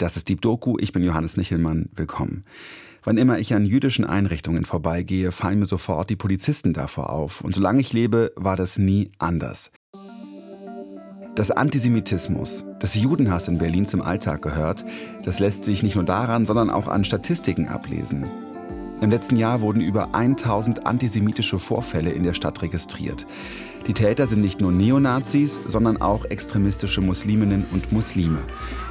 Das ist Deep Doku. Ich bin Johannes Nichelmann. Willkommen. Wann immer ich an jüdischen Einrichtungen vorbeigehe, fallen mir sofort die Polizisten davor auf. Und solange ich lebe, war das nie anders. Dass Antisemitismus, dass Judenhass in Berlin zum Alltag gehört, das lässt sich nicht nur daran, sondern auch an Statistiken ablesen. Im letzten Jahr wurden über 1000 antisemitische Vorfälle in der Stadt registriert. Die Täter sind nicht nur Neonazis, sondern auch extremistische Musliminnen und Muslime.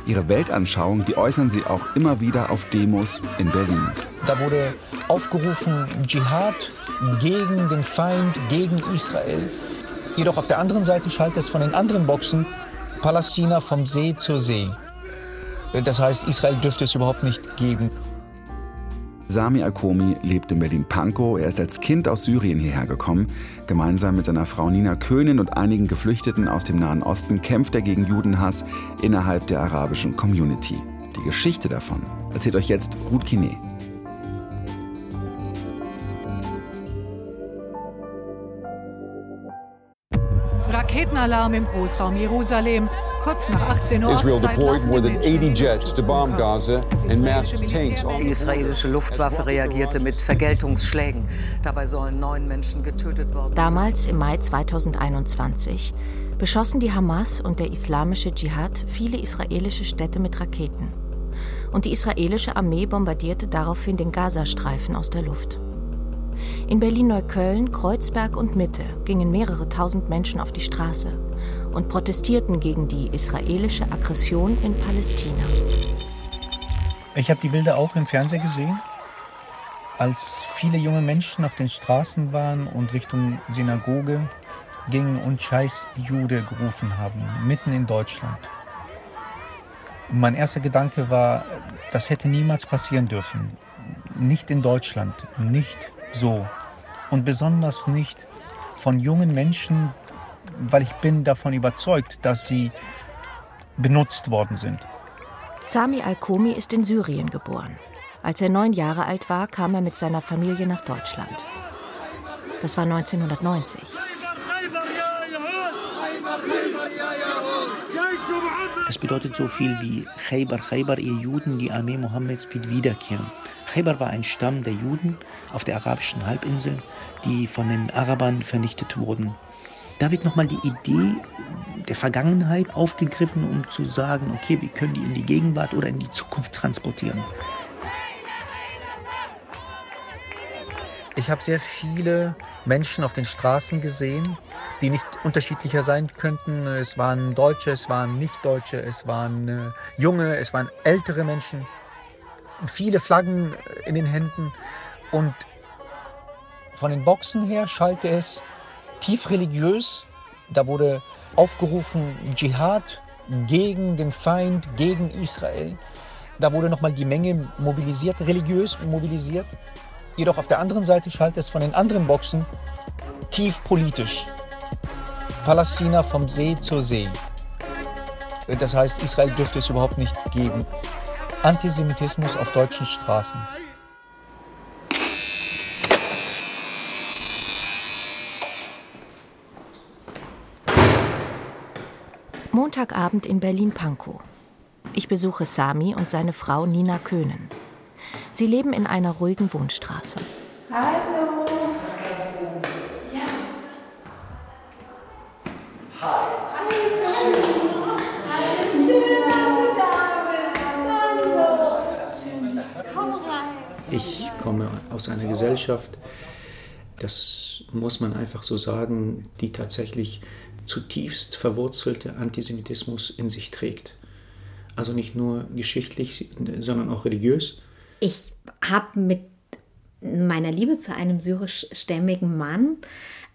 Ihre Weltanschauung, die äußern sie auch immer wieder auf Demos in Berlin. Da wurde aufgerufen, Dschihad gegen den Feind, gegen Israel. Jedoch auf der anderen Seite schaltet es von den anderen Boxen Palästina vom See zur See. Das heißt, Israel dürfte es überhaupt nicht geben. Sami Alkomi lebt in Berlin-Pankow. Er ist als Kind aus Syrien hierher gekommen. Gemeinsam mit seiner Frau Nina Köhnen und einigen Geflüchteten aus dem Nahen Osten kämpft er gegen Judenhass innerhalb der arabischen Community. Die Geschichte davon erzählt euch jetzt Ruth Kine. Raketenalarm im Großraum Jerusalem. Kurz nach 18 Uhr Israel deployed more than 80 jets to bomb Gaza and massed tanks. Die israelische Luftwaffe reagierte mit Vergeltungsschlägen. Dabei sollen neun Menschen getötet worden sein. Damals, im Mai 2021, beschossen die Hamas und der islamische Dschihad viele israelische Städte mit Raketen. Und die israelische Armee bombardierte daraufhin den Gazastreifen aus der Luft. In Berlin-Neukölln, Kreuzberg und Mitte gingen mehrere tausend Menschen auf die Straße und protestierten gegen die israelische Aggression in Palästina. Ich habe die Bilder auch im Fernsehen gesehen, als viele junge Menschen auf den Straßen waren und Richtung Synagoge gingen und Scheiß Jude gerufen haben, mitten in Deutschland. Und mein erster Gedanke war, das hätte niemals passieren dürfen. Nicht in Deutschland, nicht so. Und besonders nicht von jungen Menschen, weil ich bin davon überzeugt, dass sie benutzt worden sind. Sami Al-Komi ist in Syrien geboren. Als er neun Jahre alt war, kam er mit seiner Familie nach Deutschland. Das war 1990. Das bedeutet so viel wie Khaybar, Khaybar, ihr Juden, die Armee Mohammeds wird wiederkehren. Khaybar war ein Stamm der Juden auf der arabischen Halbinsel, die von den Arabern vernichtet wurden. Da wird nochmal die Idee der Vergangenheit aufgegriffen, um zu sagen, okay, wir können die in die Gegenwart oder in die Zukunft transportieren. Ich habe sehr viele Menschen auf den Straßen gesehen, die nicht unterschiedlicher sein könnten. Es waren Deutsche, es waren Nicht-Deutsche, es waren äh, junge, es waren ältere Menschen. Viele Flaggen in den Händen. Und von den Boxen her schallte es tief religiös. Da wurde aufgerufen, Dschihad gegen den Feind, gegen Israel. Da wurde nochmal die Menge mobilisiert, religiös mobilisiert. Jedoch auf der anderen Seite schaltet es von den anderen Boxen tief politisch. Palästina vom See zur See. Das heißt, Israel dürfte es überhaupt nicht geben. Antisemitismus auf deutschen Straßen. Montagabend in Berlin-Pankow. Ich besuche Sami und seine Frau Nina Köhnen. Sie leben in einer ruhigen Wohnstraße. Hallo. Ja. Hi. Ich komme aus einer Gesellschaft, das muss man einfach so sagen, die tatsächlich zutiefst verwurzelte Antisemitismus in sich trägt. Also nicht nur geschichtlich, sondern auch religiös. Ich habe mit meiner Liebe zu einem syrischstämmigen Mann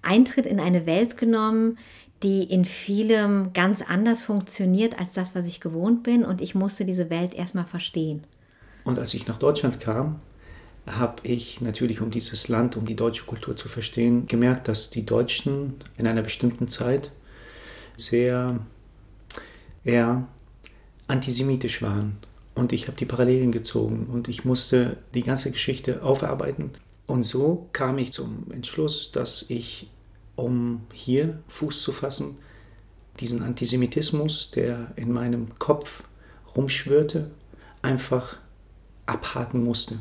Eintritt in eine Welt genommen, die in vielem ganz anders funktioniert als das, was ich gewohnt bin. Und ich musste diese Welt erstmal verstehen. Und als ich nach Deutschland kam, habe ich natürlich, um dieses Land, um die deutsche Kultur zu verstehen, gemerkt, dass die Deutschen in einer bestimmten Zeit sehr eher antisemitisch waren. Und ich habe die Parallelen gezogen und ich musste die ganze Geschichte aufarbeiten. Und so kam ich zum Entschluss, dass ich, um hier Fuß zu fassen, diesen Antisemitismus, der in meinem Kopf rumschwirrte, einfach abhaken musste.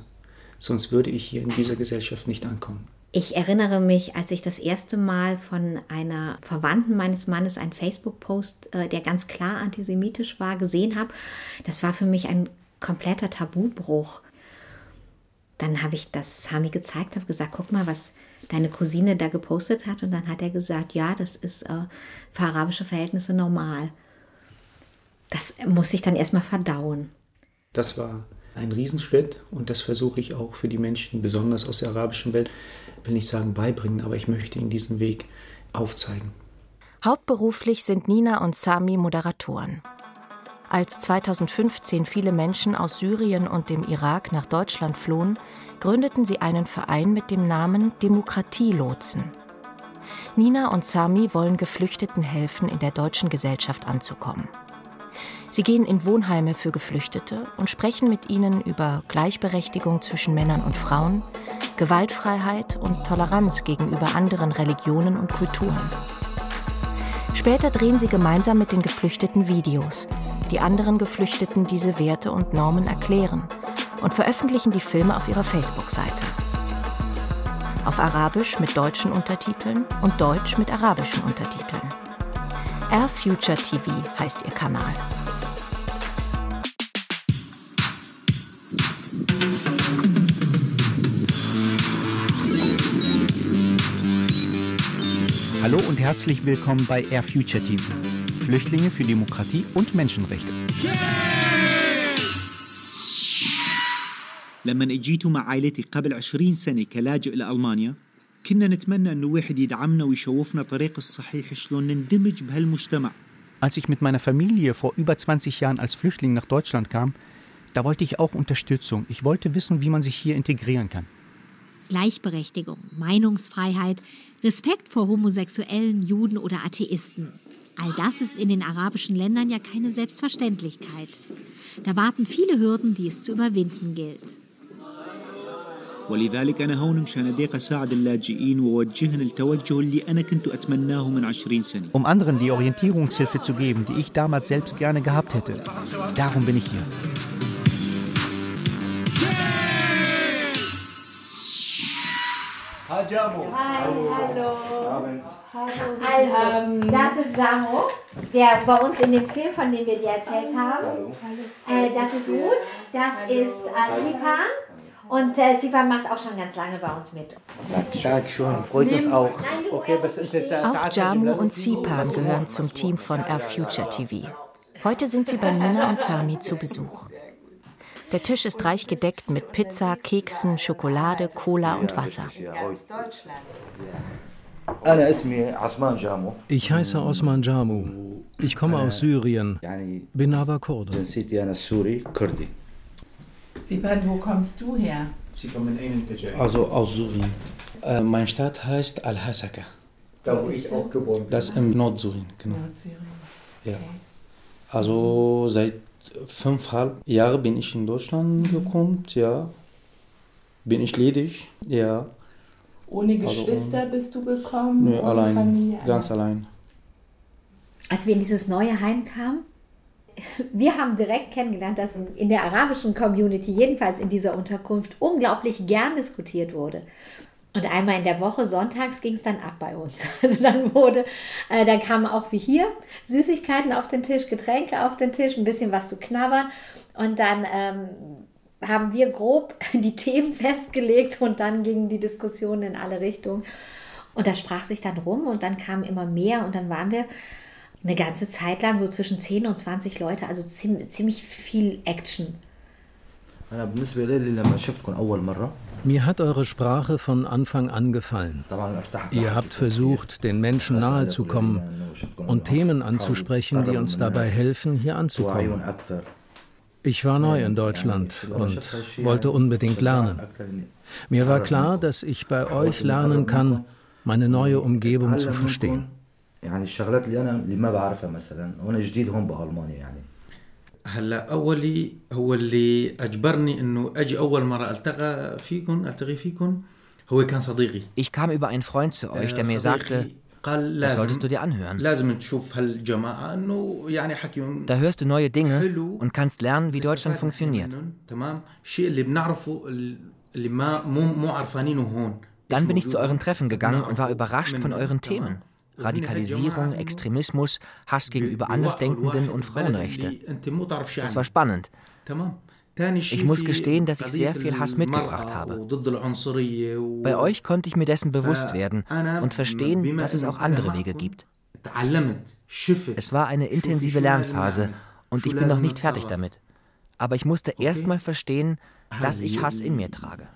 Sonst würde ich hier in dieser Gesellschaft nicht ankommen. Ich erinnere mich, als ich das erste Mal von einer Verwandten meines Mannes einen Facebook-Post, äh, der ganz klar antisemitisch war, gesehen habe. Das war für mich ein kompletter Tabubruch. Dann habe ich das Sami gezeigt, habe gesagt, guck mal, was deine Cousine da gepostet hat. Und dann hat er gesagt, ja, das ist äh, für arabische Verhältnisse normal. Das muss ich dann erstmal verdauen. Das war ein Riesenschritt und das versuche ich auch für die Menschen, besonders aus der arabischen Welt, will nicht sagen beibringen, aber ich möchte ihnen diesen Weg aufzeigen. Hauptberuflich sind Nina und Sami Moderatoren. Als 2015 viele Menschen aus Syrien und dem Irak nach Deutschland flohen, gründeten sie einen Verein mit dem Namen Demokratielotsen. Nina und Sami wollen Geflüchteten helfen, in der deutschen Gesellschaft anzukommen. Sie gehen in Wohnheime für Geflüchtete und sprechen mit ihnen über Gleichberechtigung zwischen Männern und Frauen, Gewaltfreiheit und Toleranz gegenüber anderen Religionen und Kulturen. Später drehen sie gemeinsam mit den Geflüchteten Videos, die anderen Geflüchteten diese Werte und Normen erklären und veröffentlichen die Filme auf ihrer Facebook-Seite. Auf Arabisch mit deutschen Untertiteln und Deutsch mit arabischen Untertiteln. Air Future TV heißt ihr Kanal. Hallo und herzlich willkommen bei Air Future TV. Flüchtlinge für Demokratie und Menschenrechte. لما اجيت مع عائلتي قبل 20 سنة كلاجئ لألمانيا كنا نتمنى انه واحد يدعمنا ويشوفنا طريق الصحيح شلون نندمج بهالمجتمع Als ich mit meiner Familie vor über 20 Jahren als Flüchtling nach Deutschland kam, da wollte ich auch Unterstützung. Ich wollte wissen, wie man sich hier integrieren kann. Gleichberechtigung, Meinungsfreiheit, Respekt vor Homosexuellen, Juden oder Atheisten. All das ist in den arabischen Ländern ja keine Selbstverständlichkeit. Da warten viele Hürden, die es zu überwinden gilt. ولذلك أنا هون مشان أديق أساعد اللاجئين وأوجههم التوجه اللي أنا كنت أتمناه من 20 سنة Um anderen die Orientierungshilfe zu geben, die ich damals selbst gerne gehabt hätte. Darum bin ich hier. Hi Jamo. Hi, hallo. Abend. Also, das ist Jamo, der bei uns in dem Film, von dem wir dir erzählt haben. Äh, das ist Ruth, das ist äh, Sipan. Und äh, Sipan macht auch schon ganz lange bei uns mit. Dankeschön, freut uns auch. Okay, was ist jetzt Auch Jamu und Sipan gehören zum Team von Air Future TV. Heute sind sie bei Nina und Sami zu Besuch. Der Tisch ist reich gedeckt mit Pizza, Keksen, Schokolade, Cola und Wasser. Ich heiße Osman Jamu. Ich komme aus Syrien, bin aber Kurde. Siban, wo kommst du her? Also aus Syrien. Äh, mein Stadt heißt Al-Hasaka. Da, wo ich auch geboren bin. Das im Nordsyrien, genau. Nordsyrien. Okay. Ja. Also seit fünfeinhalb Jahren bin ich in Deutschland gekommen, ja. Bin ich ledig, ja. Ohne Also, Geschwister bist du gekommen? Nö, ohne allein, Familie? ganz allein. Als wir in dieses neue Heim kamen, wir haben direkt kennengelernt, dass in der arabischen Community, jedenfalls in dieser Unterkunft, unglaublich gern diskutiert wurde. Und einmal in der Woche, sonntags, ging es dann ab bei uns. Also dann wurde, äh, dann kamen auch wie hier Süßigkeiten auf den Tisch, Getränke auf den Tisch, ein bisschen was zu knabbern. Und dann ähm, haben wir grob die Themen festgelegt und dann gingen die Diskussionen in alle Richtungen. Und das sprach sich dann rum und dann kam immer mehr und dann waren wir eine ganze Zeit lang so zwischen 10 und 20 Leute, also ziemlich viel Action. Mir hat eure Sprache von Anfang an gefallen. طبعا ارتحت Ihr habt versucht, den Menschen nahe zu kommen und Themen anzusprechen, die uns dabei helfen, hier anzukommen. Ich war neu in Deutschland und wollte unbedingt lernen. Mir war klar, dass ich bei euch lernen kann, meine neue Umgebung zu verstehen. يعني الشغلات اللي أنا اللي ما بعرفها مثلا وأنا جديد هون بألمانيا يعني هلا اولي هو اللي اجبرني انه اجي اول مره التقى فيكم التقي فيكم هو كان صديقي Ich kam über einen Freund zu euch, der mir sagte, Das solltest du dir anhören. Da hörst du neue Dinge und kannst lernen, wie Deutschland funktioniert. Dann bin ich zu euren Treffen gegangen und war überrascht von euren Themen. Radikalisierung, Extremismus, Hass gegenüber Andersdenkenden und Frauenrechte. Das war spannend. Ich muss gestehen, dass ich sehr viel Hass mitgebracht habe. Bei euch konnte ich mir dessen bewusst werden und verstehen, dass es auch andere Wege gibt. Es war eine intensive Lernphase und ich bin noch nicht fertig damit. Aber ich musste erst mal verstehen, dass ich Hass in mir trage.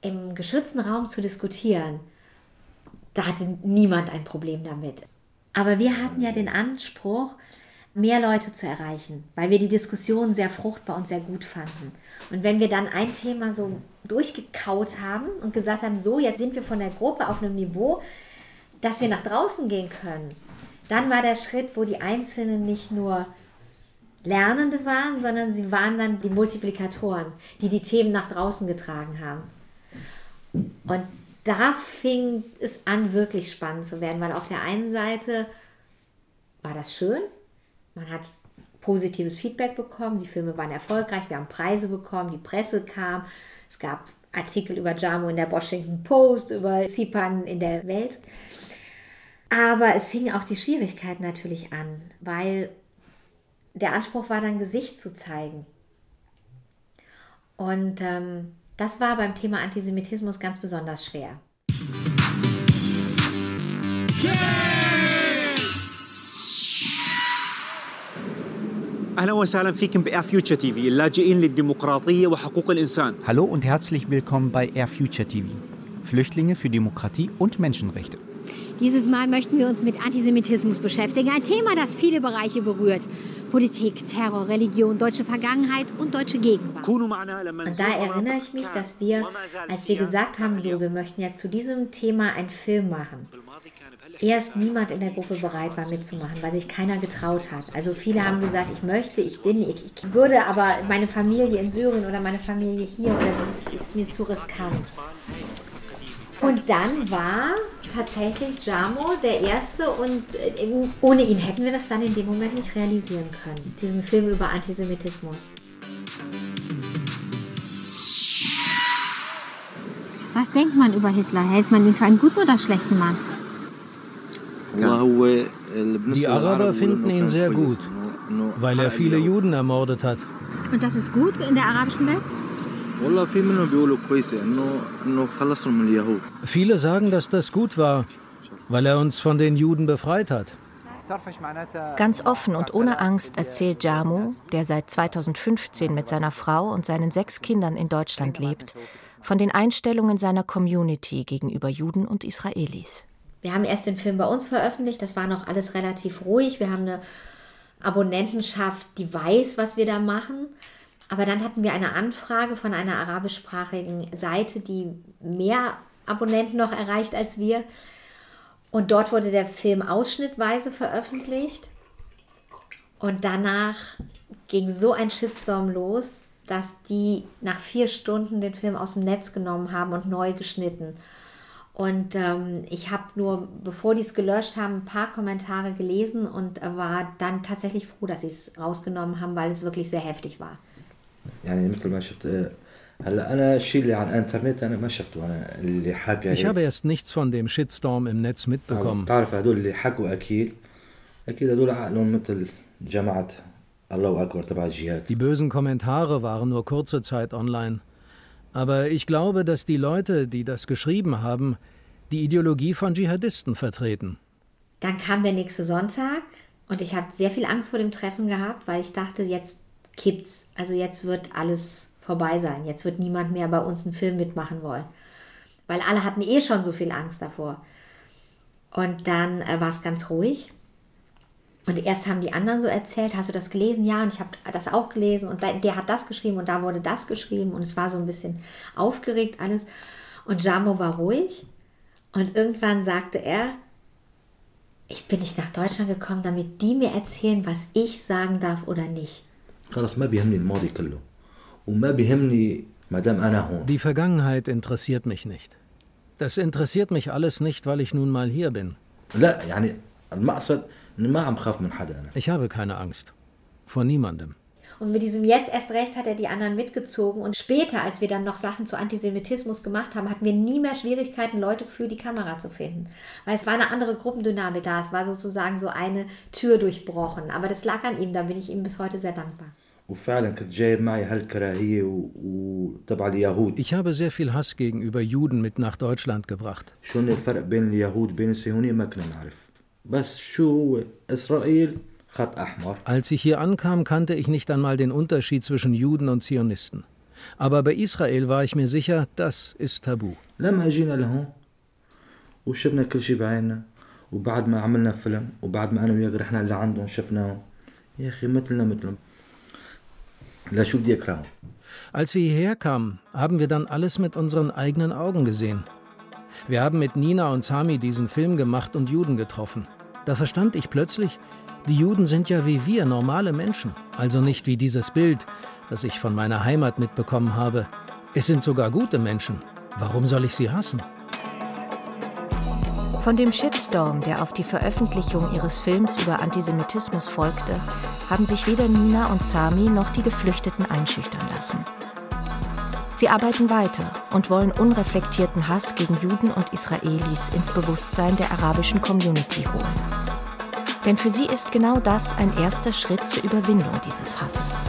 Im geschützten Raum zu diskutieren, da hatte niemand ein Problem damit. Aber wir hatten ja den Anspruch, mehr Leute zu erreichen, weil wir die Diskussion sehr fruchtbar und sehr gut fanden. Und wenn wir dann ein Thema so durchgekaut haben und gesagt haben, so, jetzt sind wir von der Gruppe auf einem Niveau, dass wir nach draußen gehen können, dann war der Schritt, wo die Einzelnen nicht nur Lernende waren, sondern sie waren dann die Multiplikatoren, die die Themen nach draußen getragen haben. Und da fing es an, wirklich spannend zu werden, weil auf der einen Seite war das schön, man hat positives Feedback bekommen, die Filme waren erfolgreich, wir haben Preise bekommen, die Presse kam, es gab Artikel über Jamo in der Washington Post, über Sipan in der Welt. Aber es fingen auch die Schwierigkeiten natürlich an, weil der Anspruch war dann Gesicht zu zeigen. Und ähm, das war beim Thema Antisemitismus ganz besonders schwer. اهلا وسهلا فيكم باير فيوتشر تي في اللاجئين للديمقراطيه وحقوق الانسان Hallo und herzlich willkommen bei Air Future TV. Flüchtlinge für Demokratie und Menschenrechte. Dieses Mal möchten wir uns mit Antisemitismus beschäftigen. Ein Thema, das viele Bereiche berührt. Politik, Terror, Religion, deutsche Vergangenheit und deutsche Gegenwart. Und da erinnere ich mich, dass wir, als wir gesagt haben, so, wir möchten jetzt zu diesem Thema einen Film machen, erst niemand in der Gruppe bereit war mitzumachen, weil sich keiner getraut hat. Also viele haben gesagt, ich möchte, ich bin, ich, ich würde, aber meine Familie in Syrien oder meine Familie hier, oder das ist, ist mir zu riskant. Und dann war tatsächlich Jamo der Erste und äh, ohne ihn hätten wir das dann in dem Moment nicht realisieren können, diesen Film über Antisemitismus. Was denkt man über Hitler? Hält man ihn für einen guten oder schlechten Mann? Die Araber finden ihn sehr gut, weil er viele Juden ermordet hat. Und das ist gut in der arabischen Welt? Viele sagen, dass das gut war, weil er uns von den Juden befreit hat. Ganz offen und ohne Angst erzählt Jamu, der seit 2015 mit seiner Frau und seinen sechs Kindern in Deutschland lebt, von den Einstellungen seiner Community gegenüber Juden und Israelis. Wir haben erst den Film bei uns veröffentlicht, das war noch alles relativ ruhig. Wir haben eine Abonnentenschaft, die weiß, was wir da machen. Aber dann hatten wir eine Anfrage von einer arabischsprachigen Seite, die mehr Abonnenten noch erreicht als wir. Und dort wurde der Film ausschnittweise veröffentlicht. Und danach ging so ein Shitstorm los, dass die nach vier Stunden den Film aus dem Netz genommen haben und neu geschnitten. Und ähm, ich habe nur, bevor die es gelöscht haben, ein paar Kommentare gelesen und war dann tatsächlich froh, dass sie es rausgenommen haben, weil es wirklich sehr heftig war. يعني مثل ما شفت هلا انا الشيء اللي على الانترنت انا ما شفته انا اللي حاكى Ich habe erst nichts von dem Shitstorm im Netz mitbekommen. بتعرف هدول اللي حكوا اكيد اكيد هدول عقلهم مثل جماعه الله اكبر تبع الجهاد Die bösen Kommentare waren nur kurze Zeit online. Aber ich glaube, dass die Leute, die das geschrieben haben, die Ideologie von Dschihadisten vertreten. Dann kam der nächste Sonntag und ich habe sehr viel Angst vor dem Treffen gehabt, weil ich dachte, jetzt kippt's. Also jetzt wird alles vorbei sein. Jetzt wird niemand mehr bei uns einen Film mitmachen wollen. Weil alle hatten eh schon so viel Angst davor. Und dann äh, war es ganz ruhig. Und erst haben die anderen so erzählt, hast du das gelesen? Ja, und ich habe das auch gelesen und der hat das geschrieben und da wurde das geschrieben und es war so ein bisschen aufgeregt alles. Und Jamo war ruhig und irgendwann sagte er, ich bin nicht nach Deutschland gekommen, damit die mir erzählen, was ich sagen darf oder nicht. خلص ما بيهمني الماضي كله وما بيهمني Die Vergangenheit interessiert mich nicht. Das interessiert mich alles nicht, weil ich nun mal hier bin. Ich habe keine Angst. Vor niemandem. Und mit diesem Jetzt erst recht hat er die anderen mitgezogen. Und später, als wir dann noch Sachen zu Antisemitismus gemacht haben, hatten wir nie mehr Schwierigkeiten, Leute für die Kamera zu finden. Weil es war eine andere Gruppendynamik da. Es war sozusagen so eine Tür durchbrochen. Aber das lag an ihm. Da bin ich ihm bis heute sehr dankbar. Ich habe sehr viel Hass gegenüber Juden mit nach Deutschland gebracht. Als ich hier ankam, kannte ich nicht einmal den Unterschied zwischen Juden und Zionisten. Aber bei Israel war ich mir sicher, das ist tabu. وشفنا كل شيء بعيننا وبعد ما عملنا فيلم وبعد ما انا وياك رحنا لعندهم شفناهم يا اخي مثلنا مثلهم Als wir hierher kamen, haben wir dann alles mit unseren eigenen Augen gesehen. Wir haben mit Nina und Sami diesen Film gemacht und Juden getroffen. Da verstand ich plötzlich, die Juden sind ja wie wir normale Menschen, also nicht wie dieses Bild, das ich von meiner Heimat mitbekommen habe. Es sind sogar gute Menschen. Warum soll ich sie hassen? Von dem Shitstorm, der auf die Veröffentlichung ihres Films über Antisemitismus folgte, haben sich weder Nina und Sami noch die Geflüchteten einschüchtern lassen. Sie arbeiten weiter und wollen unreflektierten Hass gegen Juden und Israelis ins Bewusstsein der arabischen Community holen. Denn für sie ist genau das ein erster Schritt zur Überwindung dieses Hasses.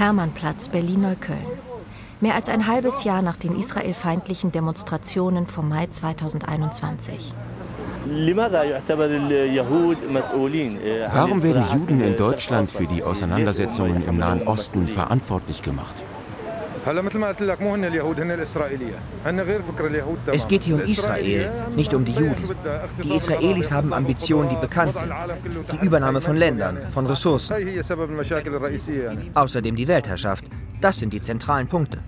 Hermannplatz, Berlin-Neukölln. Mehr als ein halbes Jahr nach den israelfeindlichen Demonstrationen vom Mai 2021. Warum werden Juden in Deutschland für die Auseinandersetzungen im Nahen Osten verantwortlich gemacht? Es geht hier um Israel, nicht um die Juden. Die Israelis haben Ambitionen, die bekannt sind. Die Übernahme von Ländern, von Ressourcen. Außerdem die Weltherrschaft. Das sind die zentralen Punkte.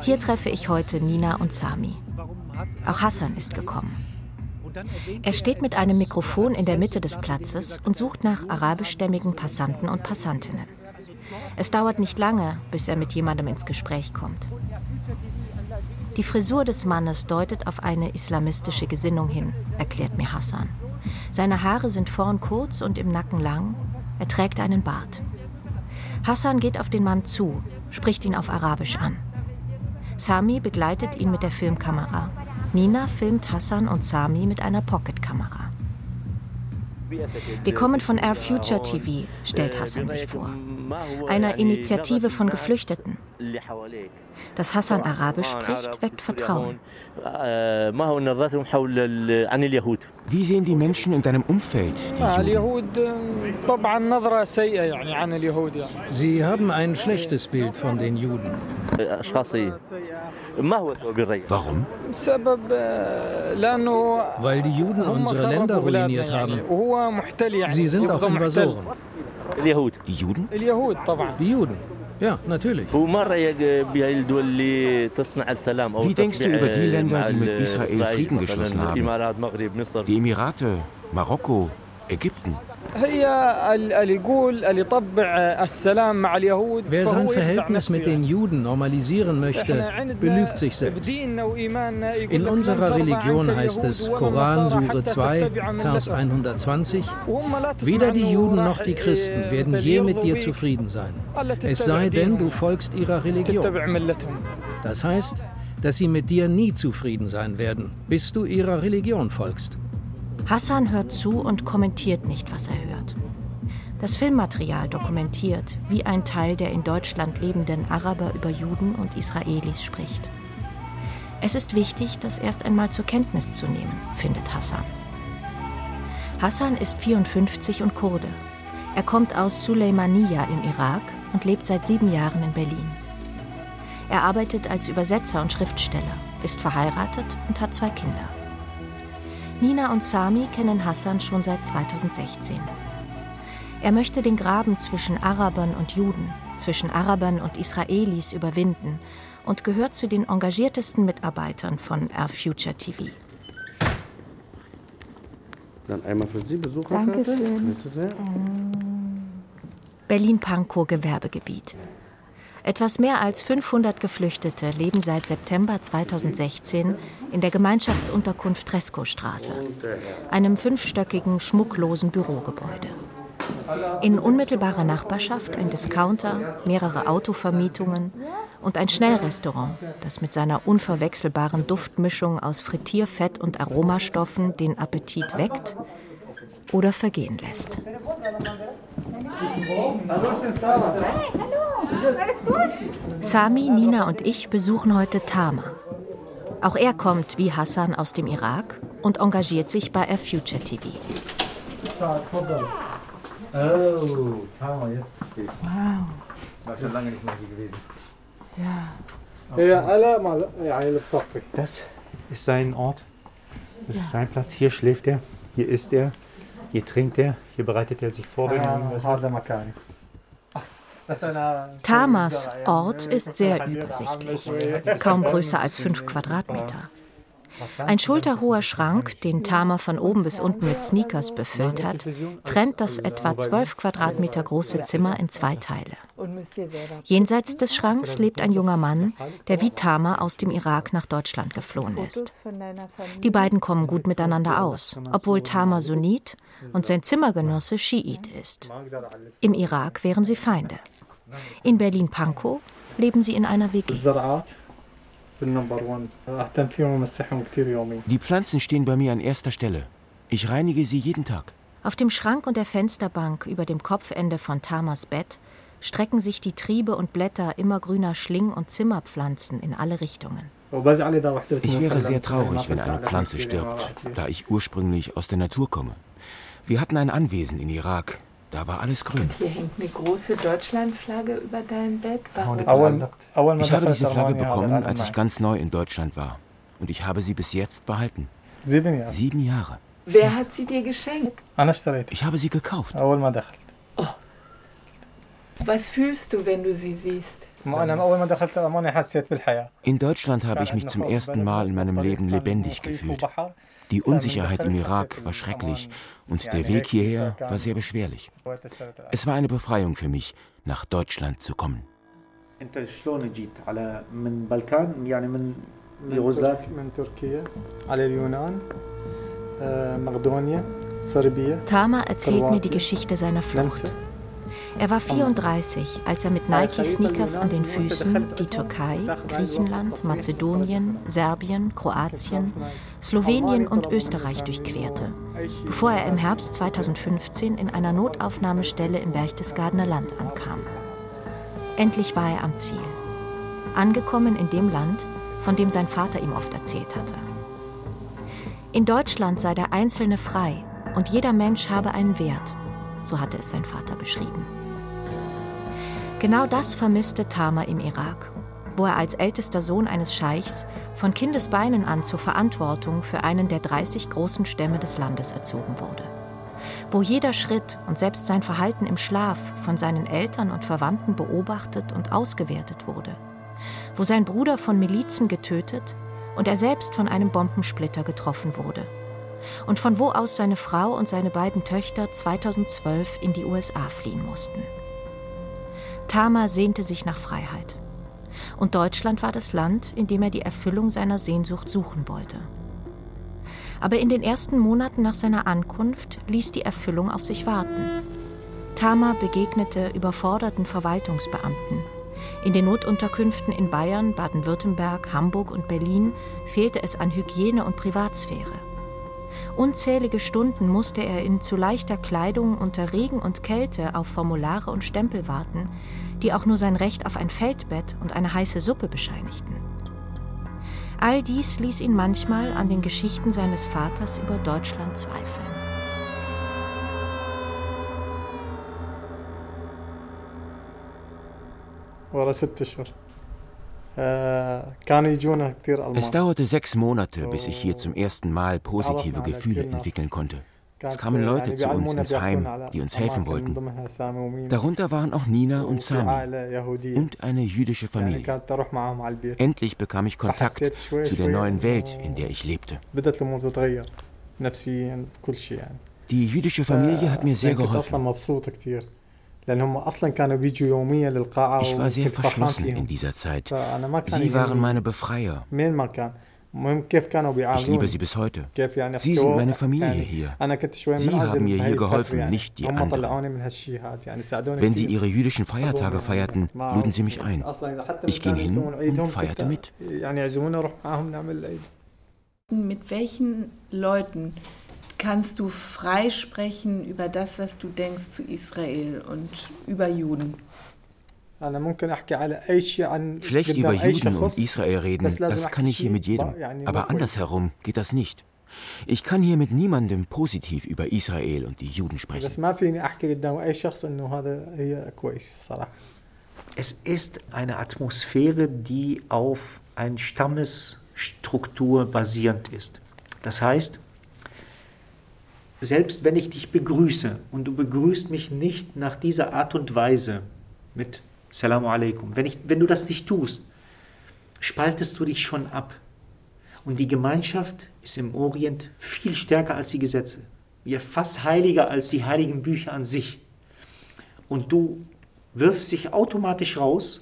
Hier treffe ich heute Nina und Sami. Auch Hassan ist gekommen. Er steht mit einem Mikrofon in der Mitte des Platzes und sucht nach arabischstämmigen Passanten und Passantinnen. Es dauert nicht lange, bis er mit jemandem ins Gespräch kommt. Die Frisur des Mannes deutet auf eine islamistische Gesinnung hin, erklärt mir Hassan. Seine Haare sind vorn kurz und im Nacken lang. Er trägt einen Bart. Hassan geht auf den Mann zu, spricht ihn auf Arabisch an. Sami begleitet ihn mit der Filmkamera. Nina filmt Hassan und Sami mit einer Pocketkamera. Wir kommen von Air Future TV, stellt Hassan sich vor einer Initiative von Geflüchteten. Dass Hassan Arabisch spricht, weckt Vertrauen. Wie sehen die Menschen in deinem Umfeld die Juden? Sie haben ein schlechtes Bild von den Juden. Warum? Weil die Juden unsere Länder ruiniert haben. Sie sind auch Invasoren. Die Juden? Die Juden. Ja, natürlich. Wie denkst du über die Länder, die mit Israel Frieden geschlossen haben? Die Emirate, Marokko, Ägypten. Wer sein Verhältnis mit den Juden normalisieren möchte, belügt sich selbst. In unserer Religion heißt es, Koran, Sure 2, Vers 120, weder die Juden noch die Christen werden je mit dir zufrieden sein, es sei denn, du folgst ihrer Religion. Das heißt, dass sie mit dir nie zufrieden sein werden, bis du ihrer Religion folgst. Hassan hört zu und kommentiert nicht, was er hört. Das Filmmaterial dokumentiert, wie ein Teil der in Deutschland lebenden Araber über Juden und Israelis spricht. Es ist wichtig, das erst einmal zur Kenntnis zu nehmen, findet Hassan. Hassan ist 54 und Kurde. Er kommt aus Suleimaniya im Irak und lebt seit sieben Jahren in Berlin. Er arbeitet als Übersetzer und Schriftsteller, ist verheiratet und hat zwei Kinder. Nina und Sami kennen Hassan schon seit 2016. Er möchte den Graben zwischen Arabern und Juden, zwischen Arabern und Israelis überwinden und gehört zu den engagiertesten Mitarbeitern von Air Future TV. Dann einmal für Sie Besucherkarte. Dankeschön. Bitte sehr. Berlin-Pankow Gewerbegebiet. Etwas mehr als 500 Geflüchtete leben seit September 2016 in der Gemeinschaftsunterkunft Treskostraße, einem fünfstöckigen, schmucklosen Bürogebäude. In unmittelbarer Nachbarschaft ein Discounter, mehrere Autovermietungen und ein Schnellrestaurant, das mit seiner unverwechselbaren Duftmischung aus Frittierfett und Aromastoffen den Appetit weckt oder vergehen lässt. Sami, Nina und ich besuchen heute Tama. Auch er kommt wie Hassan aus dem Irak und engagiert sich bei Air Future TV. Wow. War schon lange nicht mehr hier gewesen. Ja. Das ist sein Ort. Das ist sein Platz. Hier schläft er, hier isst er, hier trinkt er, hier bereitet er sich vor. hat. Tamas Ort ist sehr übersichtlich, kaum größer als fünf Quadratmeter. Ein schulterhoher Schrank, den Tama von oben bis unten mit Sneakers befüllt hat, trennt das etwa zwölf Quadratmeter große Zimmer in zwei Teile. Jenseits des Schranks lebt ein junger Mann, der wie Tama aus dem Irak nach Deutschland geflohen ist. Die beiden kommen gut miteinander aus, obwohl Tama Sunnit und sein Zimmergenosse Schiit ist. Im Irak wären sie Feinde. In Berlin-Pankow leben sie in einer WG. Die Pflanzen stehen bei mir an erster Stelle. Ich reinige sie jeden Tag. Auf dem Schrank und der Fensterbank über dem Kopfende von Tamas Bett strecken sich die Triebe und Blätter immergrüner Schling- und Zimmerpflanzen in alle Richtungen. Ich wäre sehr traurig, wenn eine Pflanze stirbt, da ich ursprünglich aus der Natur komme. Wir hatten ein Anwesen in Irak. Da war alles grün. Hier hängt eine große Deutschlandflagge über deinem Bett. Warum? Ich habe diese Flagge bekommen, als ich ganz neu in Deutschland war. Und ich habe sie bis jetzt behalten. Sieben Jahre. Wer hat sie dir geschenkt? Ich habe sie gekauft. Was fühlst du, wenn du sie siehst? In Deutschland habe ich mich zum ersten Mal in meinem Leben lebendig gefühlt. Die Unsicherheit im Irak war schrecklich und der Weg hierher war sehr beschwerlich. Es war eine Befreiung für mich, nach Deutschland zu kommen. Tama erzählt mir die Geschichte seiner Flucht. Er war 34, als er mit Nike-Sneakers an den Füßen die Türkei, Griechenland, Mazedonien, Serbien, Kroatien, Slowenien und Österreich durchquerte, bevor er im Herbst 2015 in einer Notaufnahmestelle im Berchtesgadener Land ankam. Endlich war er am Ziel. Angekommen in dem Land, von dem sein Vater ihm oft erzählt hatte. In Deutschland sei der Einzelne frei und jeder Mensch habe einen Wert, so hatte es sein Vater beschrieben. Genau das vermisste Tama im Irak, wo er als ältester Sohn eines Scheichs von Kindesbeinen an zur Verantwortung für einen der 30 großen Stämme des Landes erzogen wurde. Wo jeder Schritt und selbst sein Verhalten im Schlaf von seinen Eltern und Verwandten beobachtet und ausgewertet wurde. Wo sein Bruder von Milizen getötet und er selbst von einem Bombensplitter getroffen wurde. Und von wo aus seine Frau und seine beiden Töchter 2012 in die USA fliehen mussten. Tama sehnte sich nach Freiheit. Und Deutschland war das Land, in dem er die Erfüllung seiner Sehnsucht suchen wollte. Aber in den ersten Monaten nach seiner Ankunft ließ die Erfüllung auf sich warten. Tama begegnete überforderten Verwaltungsbeamten. In den Notunterkünften in Bayern, Baden-Württemberg, Hamburg und Berlin fehlte es an Hygiene und Privatsphäre. Unzählige Stunden musste er in zu leichter Kleidung unter Regen und Kälte auf Formulare und Stempel warten, die auch nur sein Recht auf ein Feldbett und eine heiße Suppe bescheinigten. All dies ließ ihn manchmal an den Geschichten seines Vaters über Deutschland zweifeln. Es dauerte sechs Monate, bis ich hier zum ersten Mal positive Gefühle entwickeln konnte. Es kamen Leute zu uns ins Heim, die uns helfen wollten. Darunter waren auch Nina und Sami und eine jüdische Familie. Endlich bekam ich Kontakt zu der neuen Welt, in der ich lebte. Die jüdische Familie hat mir sehr geholfen. Ich war sehr verschlossen in dieser Zeit. Sie waren meine Befreier. Ich liebe sie bis heute. Sie sind meine Familie hier. Sie haben mir hier geholfen, nicht die anderen. Wenn sie ihre jüdischen Feiertage feierten, luden sie mich ein. Ich ging hin und feierte mit. Mit welchen Leuten kannst du frei sprechen über das, was du denkst zu Israel und über Juden? Schlecht über Juden und Israel reden, das kann ich hier mit jedem. Aber andersherum geht das nicht. Ich kann hier mit niemandem positiv über Israel und die Juden sprechen. Es ist eine Atmosphäre, die auf eine Stammesstruktur basierend ist. Das heißt, selbst wenn ich dich begrüße und du begrüßt mich nicht nach dieser Art und Weise mit Salamu alaikum, wenn, ich, wenn du das nicht tust, spaltest du dich schon ab. Und die Gemeinschaft ist im Orient viel stärker als die Gesetze. Ja, fast heiliger als die heiligen Bücher an sich. Und du wirfst dich automatisch raus,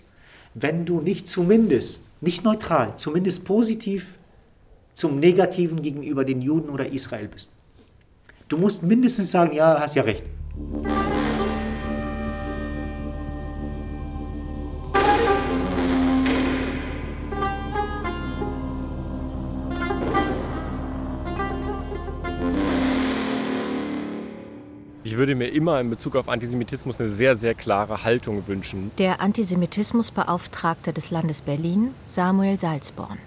wenn du nicht zumindest, nicht neutral, zumindest positiv zum Negativen gegenüber den Juden oder Israel bist. Du musst mindestens sagen, ja, hast ja recht. Ich würde mir immer in Bezug auf Antisemitismus eine sehr, sehr klare Haltung wünschen. Der Antisemitismusbeauftragte des Landes Berlin, Samuel Salzborn.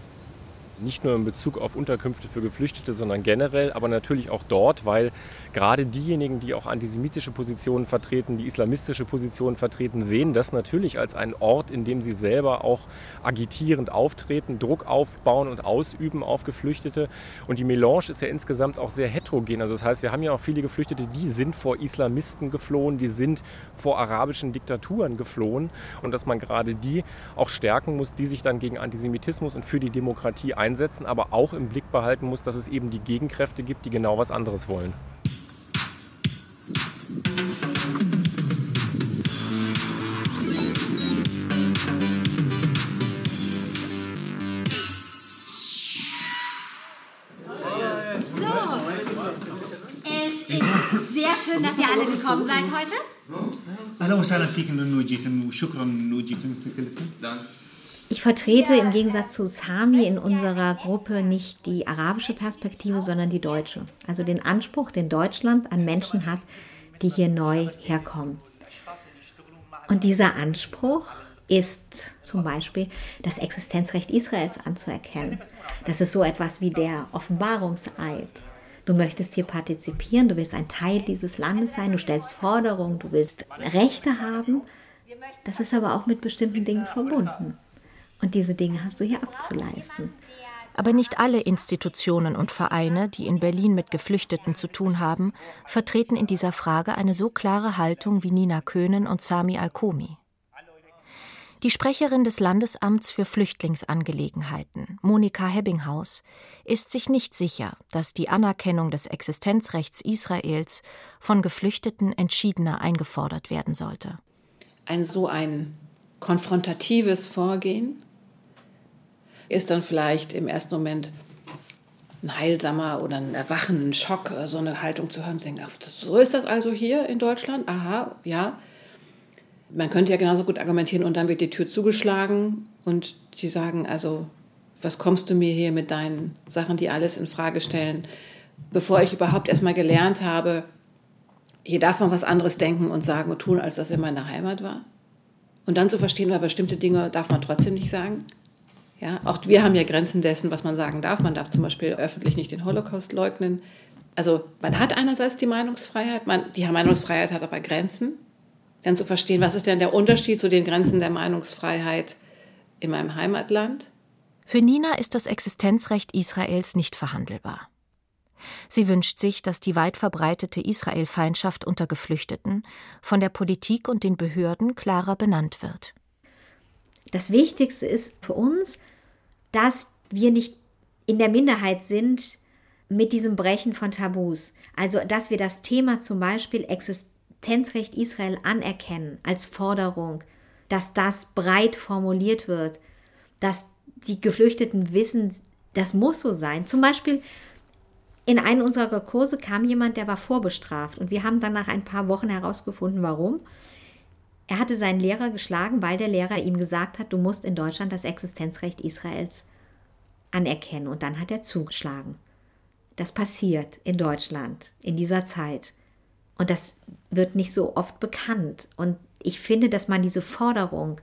Nicht nur in Bezug auf Unterkünfte für Geflüchtete, sondern generell, aber natürlich auch dort, weil gerade diejenigen, die auch antisemitische Positionen vertreten, die islamistische Positionen vertreten, sehen das natürlich als einen Ort, in dem sie selber auch agitierend auftreten, Druck aufbauen und ausüben auf Geflüchtete. Und die Melange ist ja insgesamt auch sehr heterogen. Also das heißt, wir haben ja auch viele Geflüchtete, die sind vor Islamisten geflohen, die sind vor arabischen Diktaturen geflohen. Und dass man gerade die auch stärken muss, die sich dann gegen Antisemitismus und für die Demokratie einsetzen, aber auch im Blick behalten muss, dass es eben die Gegenkräfte gibt, die genau was anderes wollen. sehr schön, dass ihr alle gekommen seid heute. Ich vertrete im Gegensatz zu Sami in unserer Gruppe nicht die arabische Perspektive, sondern die deutsche. Also den Anspruch, den Deutschland an Menschen hat, die hier neu herkommen. Und dieser Anspruch ist zum Beispiel das Existenzrecht Israels anzuerkennen. Das ist so etwas wie der Offenbarungseid. Du möchtest hier partizipieren, du willst ein Teil dieses Landes sein, du stellst Forderungen, du willst Rechte haben. Das ist aber auch mit bestimmten Dingen verbunden. Und diese Dinge hast du hier abzuleisten. Aber nicht alle Institutionen und Vereine, die in Berlin mit Geflüchteten zu tun haben, vertreten in dieser Frage eine so klare Haltung wie Nina Köhnen und Sami Al-Komi. Die Sprecherin des Landesamts für Flüchtlingsangelegenheiten, Monika Hebbinghaus, ist sich nicht sicher, dass die Anerkennung des Existenzrechts Israels von Geflüchteten entschiedener eingefordert werden sollte. Ein so ein konfrontatives Vorgehen ist dann vielleicht im ersten Moment ein heilsamer oder ein erwachender Schock, so eine Haltung zu hören, zu denken, ach, so ist das also hier in Deutschland, aha, ja. Man könnte ja genauso gut argumentieren und dann wird die Tür zugeschlagen und die sagen, also was kommst du mir hier mit deinen Sachen, die alles in Frage stellen, bevor ich überhaupt erstmal gelernt habe, hier darf man was anderes denken und sagen und tun, als das in meiner Heimat war. Und dann zu verstehen, weil bestimmte Dinge darf man trotzdem nicht sagen. Ja, auch wir haben ja Grenzen dessen, was man sagen darf. Man darf zum Beispiel öffentlich nicht den Holocaust leugnen. Also man hat einerseits die Meinungsfreiheit, man, die Meinungsfreiheit hat aber Grenzen. Dann zu verstehen, was ist denn der Unterschied zu den Grenzen der Meinungsfreiheit in meinem Heimatland? Für Nina ist das Existenzrecht Israels nicht verhandelbar. Sie wünscht sich, dass die weit verbreitete Israel-Feindschaft unter Geflüchteten von der Politik und den Behörden klarer benannt wird. Das Wichtigste ist für uns, dass wir nicht in der Minderheit sind, mit diesem Brechen von Tabus. Also, dass wir das Thema zum Beispiel Existenzrecht Israel anerkennen als Forderung, dass das breit formuliert wird, dass die Geflüchteten wissen, das muss so sein. Zum Beispiel in einem unserer Kurse kam jemand, der war vorbestraft und wir haben dann nach ein paar Wochen herausgefunden, warum. Er hatte seinen Lehrer geschlagen, weil der Lehrer ihm gesagt hat, du musst in Deutschland das Existenzrecht Israels anerkennen. Und dann hat er zugeschlagen. Das passiert in Deutschland in dieser Zeit. Und das wird nicht so oft bekannt. Und ich finde, dass man diese Forderung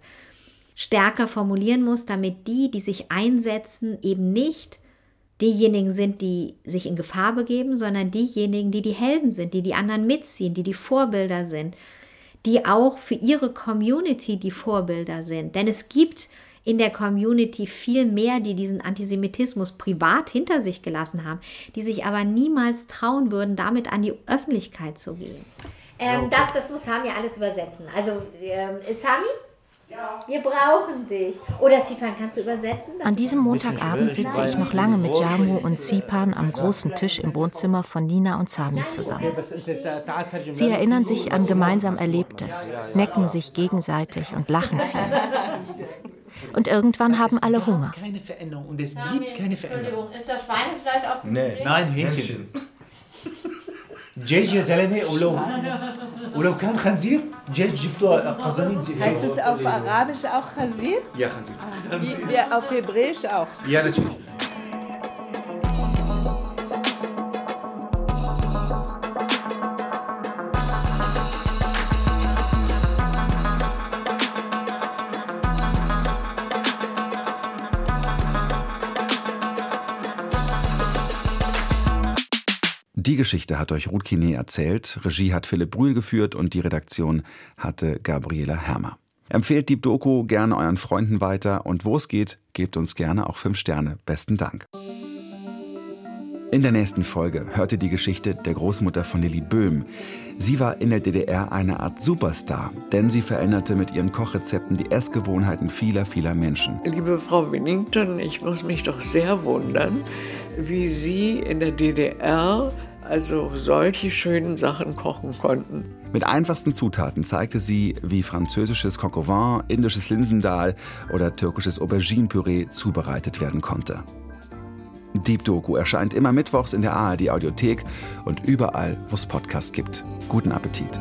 stärker formulieren muss, damit die, die sich einsetzen, eben nicht diejenigen sind, die sich in Gefahr begeben, sondern diejenigen, die die Helden sind, die die anderen mitziehen, die die Vorbilder sind, die auch für ihre Community die Vorbilder sind. Denn es gibt in der Community viel mehr, die diesen Antisemitismus privat hinter sich gelassen haben, die sich aber niemals trauen würden, damit an die Öffentlichkeit zu gehen. Ähm, das, das muss Sami alles übersetzen. Also, ähm, Sami? Wir brauchen dich. Oder Sipan, kannst du übersetzen? An diesem Montagabend sitze ich noch lange mit Jamu und Sipan am großen Tisch im Wohnzimmer von Nina und Sami zusammen. Sie erinnern sich an gemeinsam Erlebtes, necken sich gegenseitig und lachen viel. Und irgendwann haben alle Hunger. Keine Veränderung und es gibt keine Veränderung. Ist das Schweinefleisch auf dem. Nein, Hähnchen. دجاج يا زلمه ولو ولو كان خنزير دجاج جبتوها قزانين Heißt es auf Arabisch auch Chazir? Ja, Khazir. Wie, wie auf Hebräisch auch? Ja, natürlich. Die Geschichte hat euch Ruth Kine erzählt, Regie hat Philipp Brühl geführt und die Redaktion hatte Gabriela Hermer. Empfehlt Deep Doku gerne euren Freunden weiter und wo es geht, gebt uns gerne auch 5 Sterne. Besten Dank. In der nächsten Folge hört ihr die Geschichte der Großmutter von Lilly Böhm. Sie war in der DDR eine Art Superstar, denn sie veränderte mit ihren Kochrezepten die Essgewohnheiten vieler, vieler Menschen. Liebe Frau Winnington, ich muss mich doch sehr wundern, wie Sie in der DDR also solche schönen Sachen kochen konnten. Mit einfachsten Zutaten zeigte sie, wie französisches Coq indisches Linsendahl oder türkisches Auberginepüree zubereitet werden konnte. Deep Doku erscheint immer mittwochs in der ARD Audiothek und überall, wo es Podcasts gibt. Guten Appetit!